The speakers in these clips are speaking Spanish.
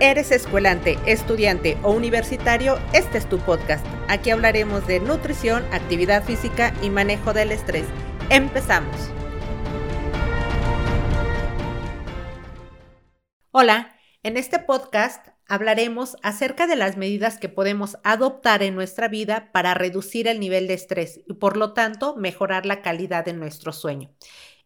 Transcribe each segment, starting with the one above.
Eres escuelante, estudiante o universitario, este es tu podcast. Aquí hablaremos de nutrición, actividad física y manejo del estrés. Empezamos. Hola, en este podcast hablaremos acerca de las medidas que podemos adoptar en nuestra vida para reducir el nivel de estrés y por lo tanto mejorar la calidad de nuestro sueño.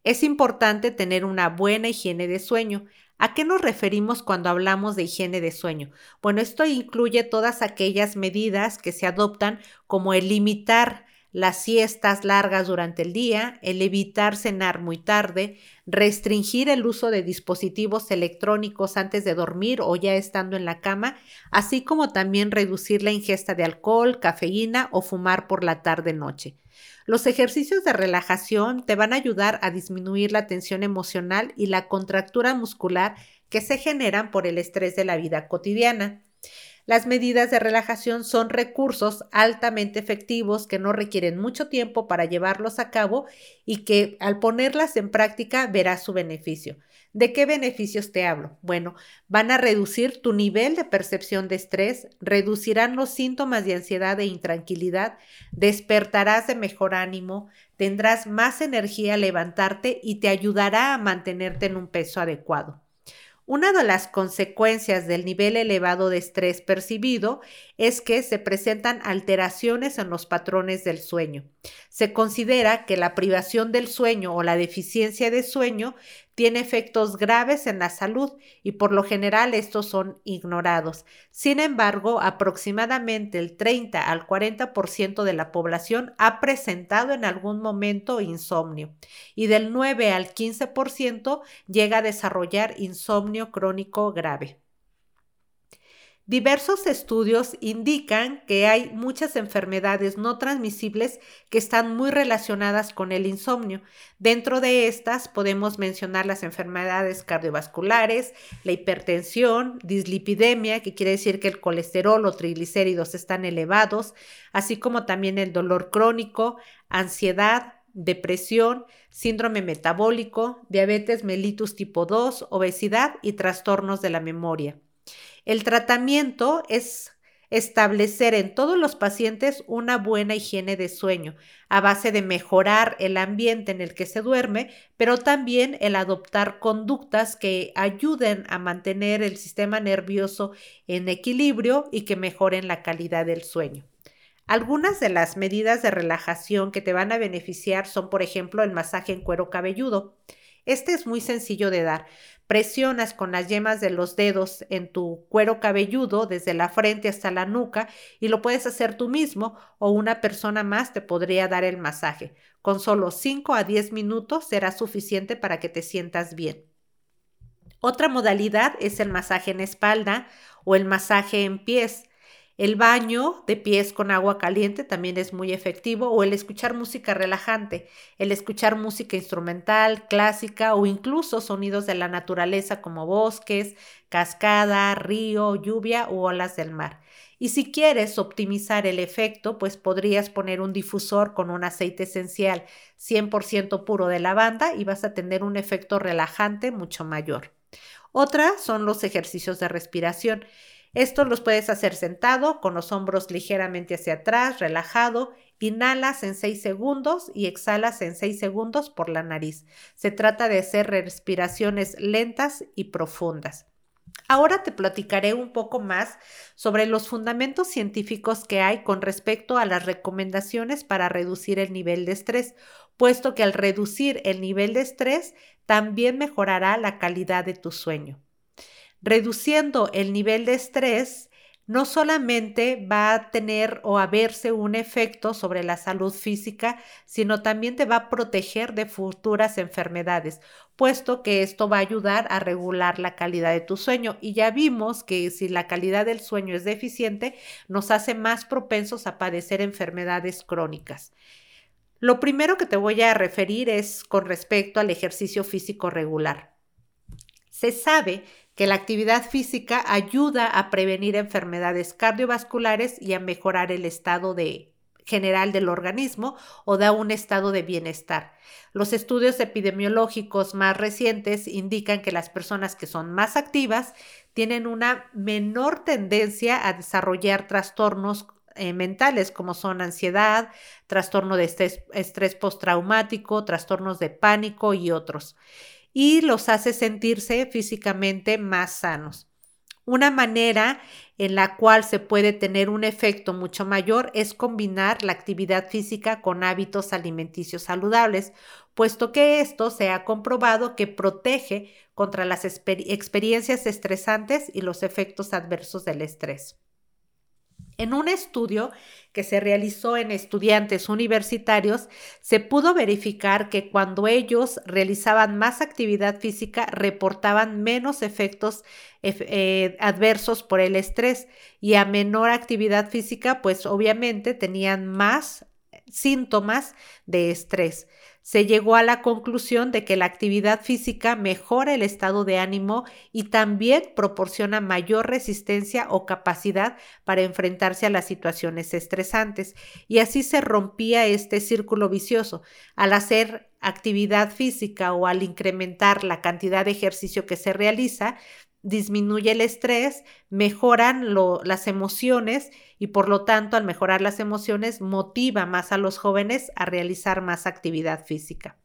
Es importante tener una buena higiene de sueño. ¿A qué nos referimos cuando hablamos de higiene de sueño? Bueno, esto incluye todas aquellas medidas que se adoptan como el limitar las siestas largas durante el día, el evitar cenar muy tarde, restringir el uso de dispositivos electrónicos antes de dormir o ya estando en la cama, así como también reducir la ingesta de alcohol, cafeína o fumar por la tarde-noche. Los ejercicios de relajación te van a ayudar a disminuir la tensión emocional y la contractura muscular que se generan por el estrés de la vida cotidiana. Las medidas de relajación son recursos altamente efectivos que no requieren mucho tiempo para llevarlos a cabo y que al ponerlas en práctica verás su beneficio. ¿De qué beneficios te hablo? Bueno, van a reducir tu nivel de percepción de estrés, reducirán los síntomas de ansiedad e intranquilidad, despertarás de mejor ánimo, tendrás más energía al levantarte y te ayudará a mantenerte en un peso adecuado. Una de las consecuencias del nivel elevado de estrés percibido es que se presentan alteraciones en los patrones del sueño. Se considera que la privación del sueño o la deficiencia de sueño tiene efectos graves en la salud y por lo general estos son ignorados. Sin embargo, aproximadamente el 30 al 40% de la población ha presentado en algún momento insomnio y del 9 al 15% llega a desarrollar insomnio crónico grave. Diversos estudios indican que hay muchas enfermedades no transmisibles que están muy relacionadas con el insomnio. Dentro de estas podemos mencionar las enfermedades cardiovasculares, la hipertensión, dislipidemia, que quiere decir que el colesterol o triglicéridos están elevados, así como también el dolor crónico, ansiedad, depresión, síndrome metabólico, diabetes mellitus tipo 2, obesidad y trastornos de la memoria. El tratamiento es establecer en todos los pacientes una buena higiene de sueño, a base de mejorar el ambiente en el que se duerme, pero también el adoptar conductas que ayuden a mantener el sistema nervioso en equilibrio y que mejoren la calidad del sueño. Algunas de las medidas de relajación que te van a beneficiar son, por ejemplo, el masaje en cuero cabelludo. Este es muy sencillo de dar. Presionas con las yemas de los dedos en tu cuero cabelludo desde la frente hasta la nuca y lo puedes hacer tú mismo o una persona más te podría dar el masaje. Con solo 5 a 10 minutos será suficiente para que te sientas bien. Otra modalidad es el masaje en espalda o el masaje en pies. El baño de pies con agua caliente también es muy efectivo o el escuchar música relajante, el escuchar música instrumental, clásica o incluso sonidos de la naturaleza como bosques, cascada, río, lluvia u olas del mar. Y si quieres optimizar el efecto, pues podrías poner un difusor con un aceite esencial 100% puro de lavanda y vas a tener un efecto relajante mucho mayor. Otra son los ejercicios de respiración. Estos los puedes hacer sentado, con los hombros ligeramente hacia atrás, relajado. Inhalas en 6 segundos y exhalas en 6 segundos por la nariz. Se trata de hacer respiraciones lentas y profundas. Ahora te platicaré un poco más sobre los fundamentos científicos que hay con respecto a las recomendaciones para reducir el nivel de estrés, puesto que al reducir el nivel de estrés también mejorará la calidad de tu sueño reduciendo el nivel de estrés, no solamente va a tener o a verse un efecto sobre la salud física, sino también te va a proteger de futuras enfermedades, puesto que esto va a ayudar a regular la calidad de tu sueño. Y ya vimos que si la calidad del sueño es deficiente, nos hace más propensos a padecer enfermedades crónicas. Lo primero que te voy a referir es con respecto al ejercicio físico regular. Se sabe que la actividad física ayuda a prevenir enfermedades cardiovasculares y a mejorar el estado de general del organismo o da un estado de bienestar. Los estudios epidemiológicos más recientes indican que las personas que son más activas tienen una menor tendencia a desarrollar trastornos eh, mentales como son ansiedad, trastorno de estrés, estrés postraumático, trastornos de pánico y otros. Y los hace sentirse físicamente más sanos. Una manera en la cual se puede tener un efecto mucho mayor es combinar la actividad física con hábitos alimenticios saludables, puesto que esto se ha comprobado que protege contra las experiencias estresantes y los efectos adversos del estrés. En un estudio que se realizó en estudiantes universitarios, se pudo verificar que cuando ellos realizaban más actividad física, reportaban menos efectos eh, adversos por el estrés y a menor actividad física, pues obviamente tenían más síntomas de estrés se llegó a la conclusión de que la actividad física mejora el estado de ánimo y también proporciona mayor resistencia o capacidad para enfrentarse a las situaciones estresantes. Y así se rompía este círculo vicioso. Al hacer actividad física o al incrementar la cantidad de ejercicio que se realiza, disminuye el estrés, mejoran las emociones y por lo tanto al mejorar las emociones motiva más a los jóvenes a realizar más actividad física.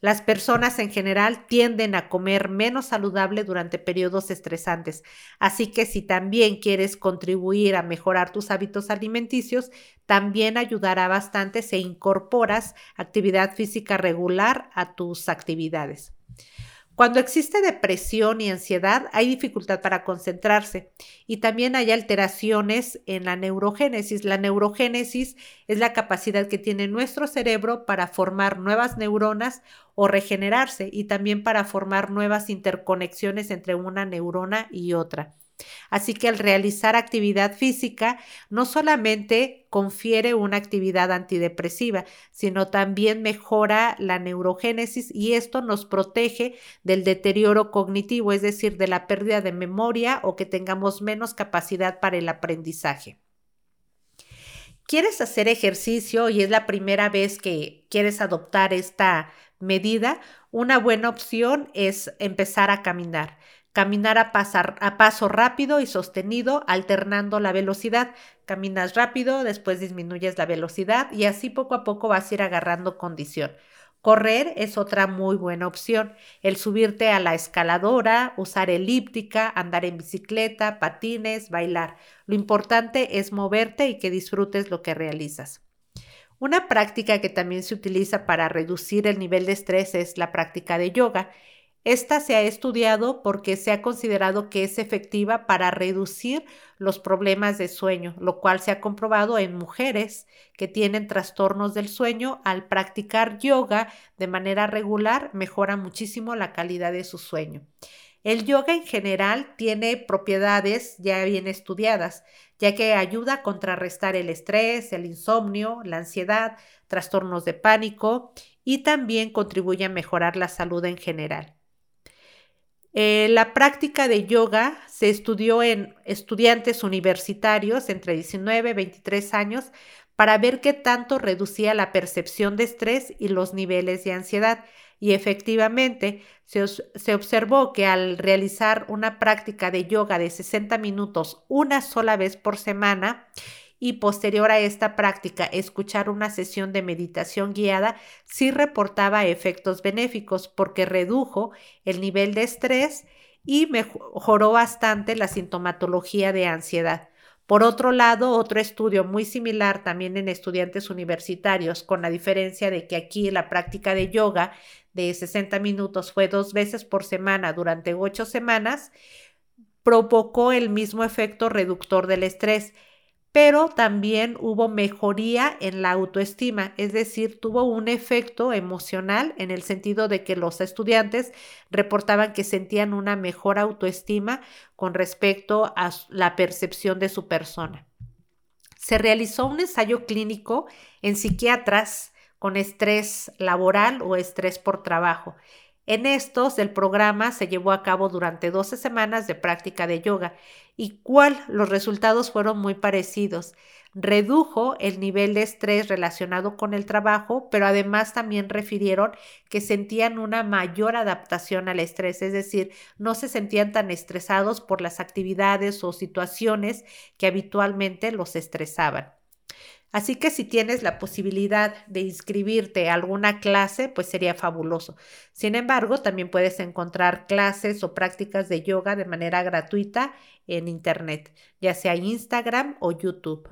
Las personas en general tienden a comer menos saludable durante periodos estresantes, así que si también quieres contribuir a mejorar tus hábitos alimenticios, también ayudará bastante si incorporas actividad física regular a tus actividades. Cuando existe depresión y ansiedad, hay dificultad para concentrarse y también hay alteraciones en la neurogénesis. La neurogénesis es la capacidad que tiene nuestro cerebro para formar nuevas neuronas o regenerarse y también para formar nuevas interconexiones entre una neurona y otra. Así que al realizar actividad física, no solamente confiere una actividad antidepresiva, sino también mejora la neurogénesis y esto nos protege del deterioro cognitivo, es decir, de la pérdida de memoria o que tengamos menos capacidad para el aprendizaje. ¿Quieres hacer ejercicio y es la primera vez que quieres adoptar esta medida? Una buena opción es empezar a caminar. Caminar a, a paso rápido y sostenido, alternando la velocidad. Caminas rápido, después disminuyes la velocidad y así poco a poco vas a ir agarrando condición. Correr es otra muy buena opción. El subirte a la escaladora, usar elíptica, andar en bicicleta, patines, bailar. Lo importante es moverte y que disfrutes lo que realizas. Una práctica que también se utiliza para reducir el nivel de estrés es la práctica de yoga. Esta se ha estudiado porque se ha considerado que es efectiva para reducir los problemas de sueño, lo cual se ha comprobado en mujeres que tienen trastornos del sueño. Al practicar yoga de manera regular, mejora muchísimo la calidad de su sueño. El yoga en general tiene propiedades ya bien estudiadas, ya que ayuda a contrarrestar el estrés, el insomnio, la ansiedad, trastornos de pánico y también contribuye a mejorar la salud en general. Eh, la práctica de yoga se estudió en estudiantes universitarios entre 19 y 23 años para ver qué tanto reducía la percepción de estrés y los niveles de ansiedad. Y efectivamente se, se observó que al realizar una práctica de yoga de 60 minutos una sola vez por semana, y posterior a esta práctica escuchar una sesión de meditación guiada sí reportaba efectos benéficos porque redujo el nivel de estrés y mejoró bastante la sintomatología de ansiedad. Por otro lado, otro estudio muy similar también en estudiantes universitarios, con la diferencia de que aquí la práctica de yoga de 60 minutos fue dos veces por semana durante ocho semanas, provocó el mismo efecto reductor del estrés pero también hubo mejoría en la autoestima, es decir, tuvo un efecto emocional en el sentido de que los estudiantes reportaban que sentían una mejor autoestima con respecto a la percepción de su persona. Se realizó un ensayo clínico en psiquiatras con estrés laboral o estrés por trabajo. En estos, el programa se llevó a cabo durante 12 semanas de práctica de yoga y cuál los resultados fueron muy parecidos. Redujo el nivel de estrés relacionado con el trabajo, pero además también refirieron que sentían una mayor adaptación al estrés, es decir, no se sentían tan estresados por las actividades o situaciones que habitualmente los estresaban. Así que si tienes la posibilidad de inscribirte a alguna clase, pues sería fabuloso. Sin embargo, también puedes encontrar clases o prácticas de yoga de manera gratuita en Internet, ya sea Instagram o YouTube.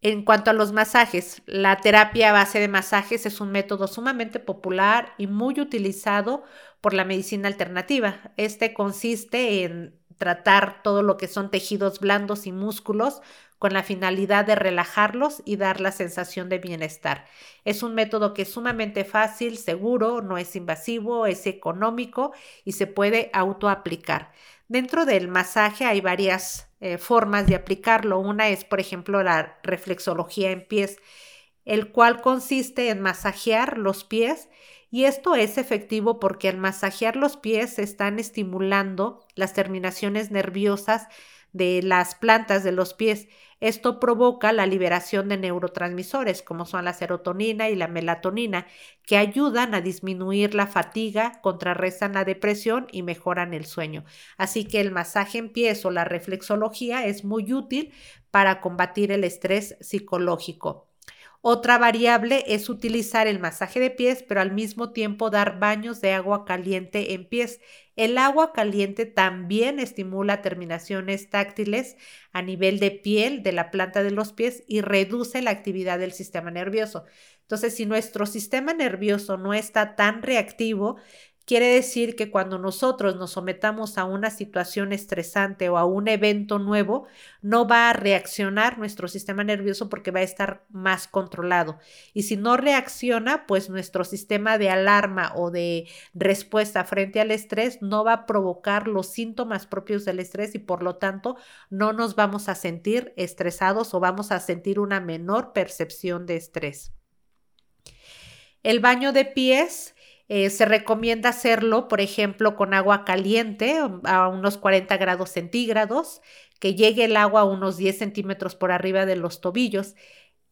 En cuanto a los masajes, la terapia base de masajes es un método sumamente popular y muy utilizado por la medicina alternativa. Este consiste en tratar todo lo que son tejidos blandos y músculos con la finalidad de relajarlos y dar la sensación de bienestar. Es un método que es sumamente fácil, seguro, no es invasivo, es económico y se puede autoaplicar. Dentro del masaje hay varias eh, formas de aplicarlo. Una es, por ejemplo, la reflexología en pies, el cual consiste en masajear los pies y esto es efectivo porque al masajear los pies se están estimulando las terminaciones nerviosas de las plantas de los pies. Esto provoca la liberación de neurotransmisores como son la serotonina y la melatonina, que ayudan a disminuir la fatiga, contrarrestan la depresión y mejoran el sueño. Así que el masaje en pies o la reflexología es muy útil para combatir el estrés psicológico. Otra variable es utilizar el masaje de pies, pero al mismo tiempo dar baños de agua caliente en pies. El agua caliente también estimula terminaciones táctiles a nivel de piel de la planta de los pies y reduce la actividad del sistema nervioso. Entonces, si nuestro sistema nervioso no está tan reactivo, Quiere decir que cuando nosotros nos sometamos a una situación estresante o a un evento nuevo, no va a reaccionar nuestro sistema nervioso porque va a estar más controlado. Y si no reacciona, pues nuestro sistema de alarma o de respuesta frente al estrés no va a provocar los síntomas propios del estrés y por lo tanto no nos vamos a sentir estresados o vamos a sentir una menor percepción de estrés. El baño de pies eh, se recomienda hacerlo, por ejemplo, con agua caliente a unos 40 grados centígrados, que llegue el agua a unos 10 centímetros por arriba de los tobillos.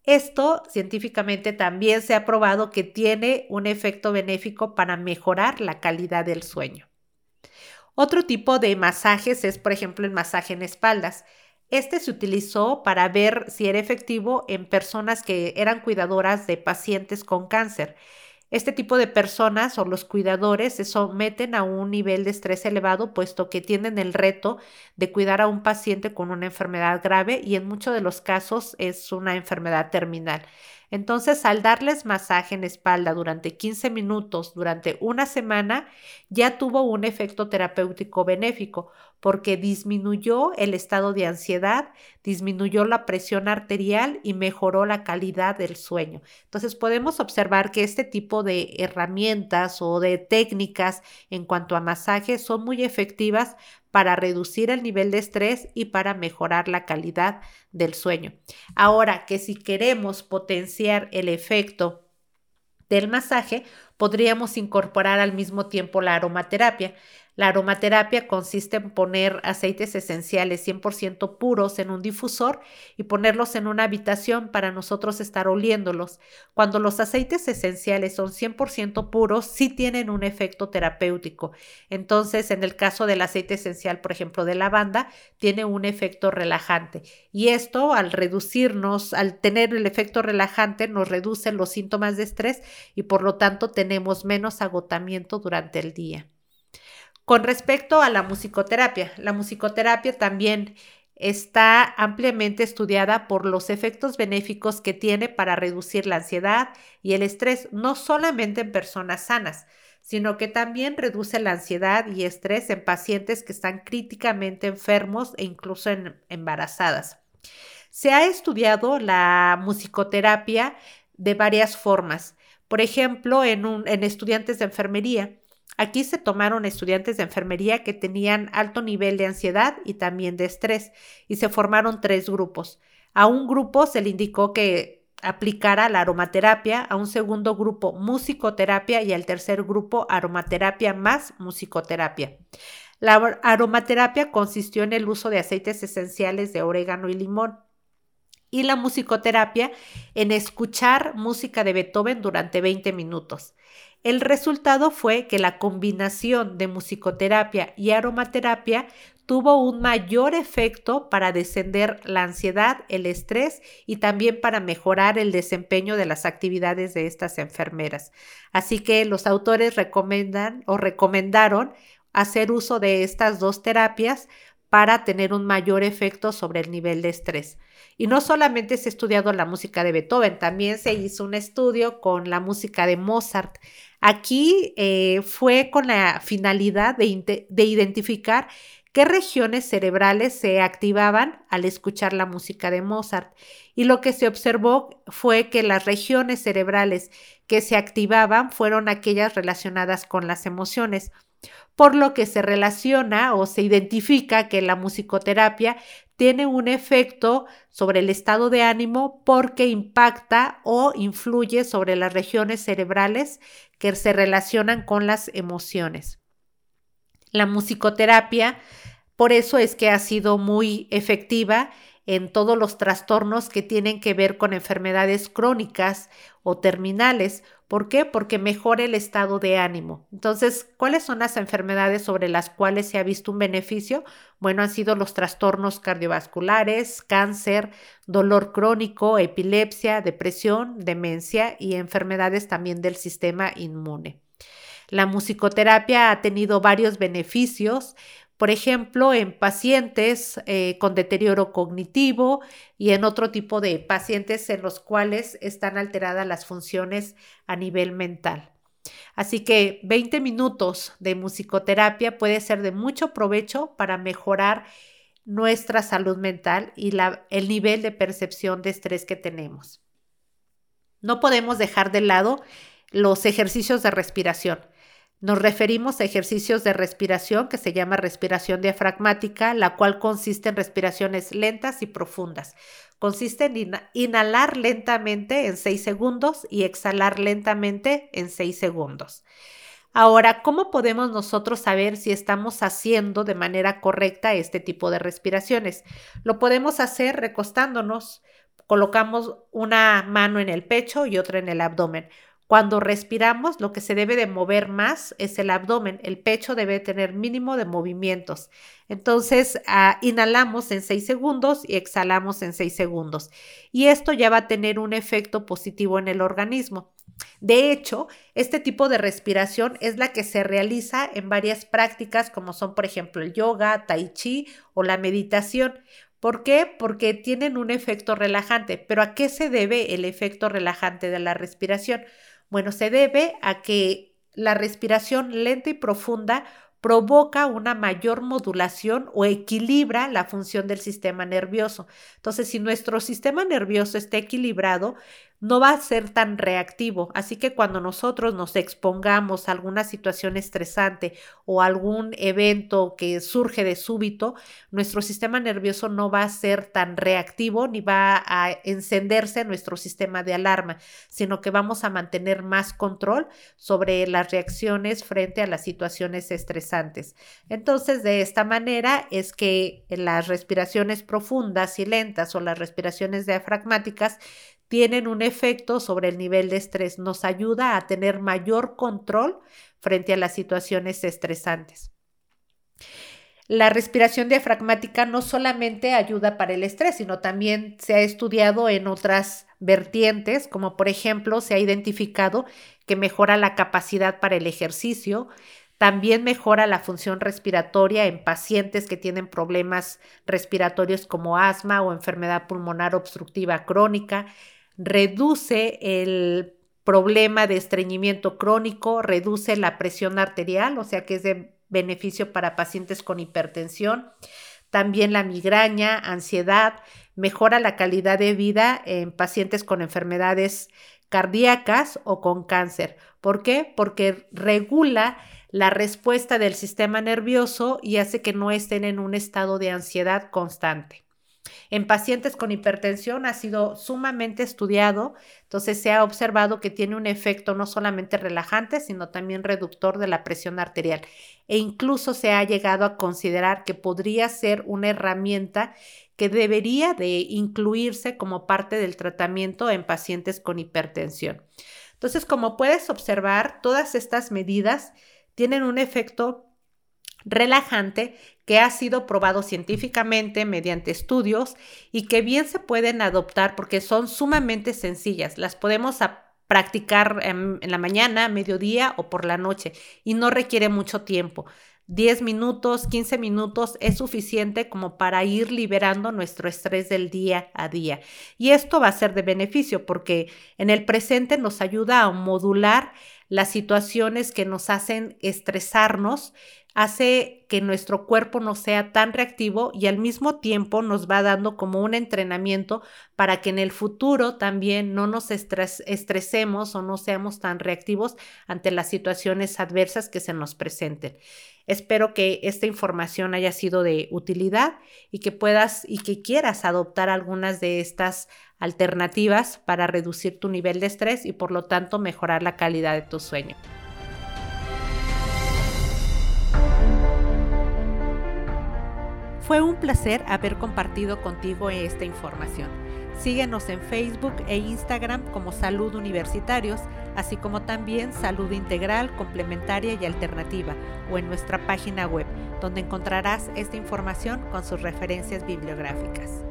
Esto científicamente también se ha probado que tiene un efecto benéfico para mejorar la calidad del sueño. Otro tipo de masajes es, por ejemplo, el masaje en espaldas. Este se utilizó para ver si era efectivo en personas que eran cuidadoras de pacientes con cáncer. Este tipo de personas o los cuidadores se someten a un nivel de estrés elevado, puesto que tienen el reto de cuidar a un paciente con una enfermedad grave y en muchos de los casos es una enfermedad terminal. Entonces, al darles masaje en espalda durante 15 minutos durante una semana, ya tuvo un efecto terapéutico benéfico porque disminuyó el estado de ansiedad, disminuyó la presión arterial y mejoró la calidad del sueño. Entonces, podemos observar que este tipo de herramientas o de técnicas en cuanto a masaje son muy efectivas para reducir el nivel de estrés y para mejorar la calidad del sueño. Ahora que si queremos potenciar el efecto del masaje, podríamos incorporar al mismo tiempo la aromaterapia. La aromaterapia consiste en poner aceites esenciales 100% puros en un difusor y ponerlos en una habitación para nosotros estar oliéndolos. Cuando los aceites esenciales son 100% puros, sí tienen un efecto terapéutico. Entonces, en el caso del aceite esencial, por ejemplo, de lavanda, tiene un efecto relajante. Y esto, al reducirnos, al tener el efecto relajante, nos reduce los síntomas de estrés y por lo tanto tenemos menos agotamiento durante el día. Con respecto a la musicoterapia, la musicoterapia también está ampliamente estudiada por los efectos benéficos que tiene para reducir la ansiedad y el estrés, no solamente en personas sanas, sino que también reduce la ansiedad y estrés en pacientes que están críticamente enfermos e incluso en embarazadas. Se ha estudiado la musicoterapia de varias formas, por ejemplo, en, en estudiantes de enfermería. Aquí se tomaron estudiantes de enfermería que tenían alto nivel de ansiedad y también de estrés y se formaron tres grupos. A un grupo se le indicó que aplicara la aromaterapia, a un segundo grupo musicoterapia y al tercer grupo aromaterapia más musicoterapia. La aromaterapia consistió en el uso de aceites esenciales de orégano y limón y la musicoterapia en escuchar música de Beethoven durante 20 minutos. El resultado fue que la combinación de musicoterapia y aromaterapia tuvo un mayor efecto para descender la ansiedad, el estrés y también para mejorar el desempeño de las actividades de estas enfermeras. Así que los autores recomiendan o recomendaron hacer uso de estas dos terapias para tener un mayor efecto sobre el nivel de estrés. Y no solamente se ha estudiado la música de Beethoven, también se hizo un estudio con la música de Mozart. Aquí eh, fue con la finalidad de, de identificar qué regiones cerebrales se activaban al escuchar la música de Mozart. Y lo que se observó fue que las regiones cerebrales que se activaban fueron aquellas relacionadas con las emociones por lo que se relaciona o se identifica que la musicoterapia tiene un efecto sobre el estado de ánimo porque impacta o influye sobre las regiones cerebrales que se relacionan con las emociones. La musicoterapia, por eso es que ha sido muy efectiva en todos los trastornos que tienen que ver con enfermedades crónicas o terminales. ¿Por qué? Porque mejora el estado de ánimo. Entonces, ¿cuáles son las enfermedades sobre las cuales se ha visto un beneficio? Bueno, han sido los trastornos cardiovasculares, cáncer, dolor crónico, epilepsia, depresión, demencia y enfermedades también del sistema inmune. La musicoterapia ha tenido varios beneficios por ejemplo, en pacientes eh, con deterioro cognitivo y en otro tipo de pacientes en los cuales están alteradas las funciones a nivel mental. Así que 20 minutos de musicoterapia puede ser de mucho provecho para mejorar nuestra salud mental y el nivel de percepción de estrés que tenemos. No podemos dejar de lado los ejercicios de respiración. Nos referimos a ejercicios de respiración que se llama respiración diafragmática, la cual consiste en respiraciones lentas y profundas. Consiste en inhalar lentamente en 6 segundos y exhalar lentamente en 6 segundos. Ahora, ¿cómo podemos nosotros saber si estamos haciendo de manera correcta este tipo de respiraciones? Lo podemos hacer recostándonos. Colocamos una mano en el pecho y otra en el abdomen. Cuando respiramos, lo que se debe de mover más es el abdomen. El pecho debe tener mínimo de movimientos. Entonces, ah, inhalamos en 6 segundos y exhalamos en 6 segundos. Y esto ya va a tener un efecto positivo en el organismo. De hecho, este tipo de respiración es la que se realiza en varias prácticas como son, por ejemplo, el yoga, tai chi o la meditación. ¿Por qué? Porque tienen un efecto relajante. Pero ¿a qué se debe el efecto relajante de la respiración? Bueno, se debe a que la respiración lenta y profunda provoca una mayor modulación o equilibra la función del sistema nervioso. Entonces, si nuestro sistema nervioso está equilibrado, no va a ser tan reactivo. Así que cuando nosotros nos expongamos a alguna situación estresante o algún evento que surge de súbito, nuestro sistema nervioso no va a ser tan reactivo ni va a encenderse nuestro sistema de alarma, sino que vamos a mantener más control sobre las reacciones frente a las situaciones estresantes. Entonces, de esta manera es que las respiraciones profundas y lentas o las respiraciones diafragmáticas tienen un efecto sobre el nivel de estrés, nos ayuda a tener mayor control frente a las situaciones estresantes. La respiración diafragmática no solamente ayuda para el estrés, sino también se ha estudiado en otras vertientes, como por ejemplo se ha identificado que mejora la capacidad para el ejercicio, también mejora la función respiratoria en pacientes que tienen problemas respiratorios como asma o enfermedad pulmonar obstructiva crónica, reduce el problema de estreñimiento crónico, reduce la presión arterial, o sea que es de beneficio para pacientes con hipertensión, también la migraña, ansiedad, mejora la calidad de vida en pacientes con enfermedades cardíacas o con cáncer. ¿Por qué? Porque regula la respuesta del sistema nervioso y hace que no estén en un estado de ansiedad constante. En pacientes con hipertensión ha sido sumamente estudiado, entonces se ha observado que tiene un efecto no solamente relajante, sino también reductor de la presión arterial e incluso se ha llegado a considerar que podría ser una herramienta que debería de incluirse como parte del tratamiento en pacientes con hipertensión. Entonces, como puedes observar, todas estas medidas tienen un efecto relajante que ha sido probado científicamente mediante estudios y que bien se pueden adoptar porque son sumamente sencillas. Las podemos practicar en, la mañana, mediodía o por la noche y no requiere mucho tiempo. 10 minutos, 15 minutos es suficiente como para ir liberando nuestro estrés del día a día. Y esto va a ser de beneficio porque en el presente nos ayuda a modular las situaciones que nos hacen estresarnos, hace que nuestro cuerpo no sea tan reactivo y al mismo tiempo nos va dando como un entrenamiento para que en el futuro también no nos estresemos o no seamos tan reactivos ante las situaciones adversas que se nos presenten. Espero que esta información haya sido de utilidad y que puedas y que quieras adoptar algunas de estas alternativas para reducir tu nivel de estrés y por lo tanto mejorar la calidad de tu sueño. Fue un placer haber compartido contigo esta información. Síguenos en Facebook e Instagram como Salud Universitarios, así como también Salud Integral, Complementaria y Alternativa, o en nuestra página web, donde encontrarás esta información con sus referencias bibliográficas.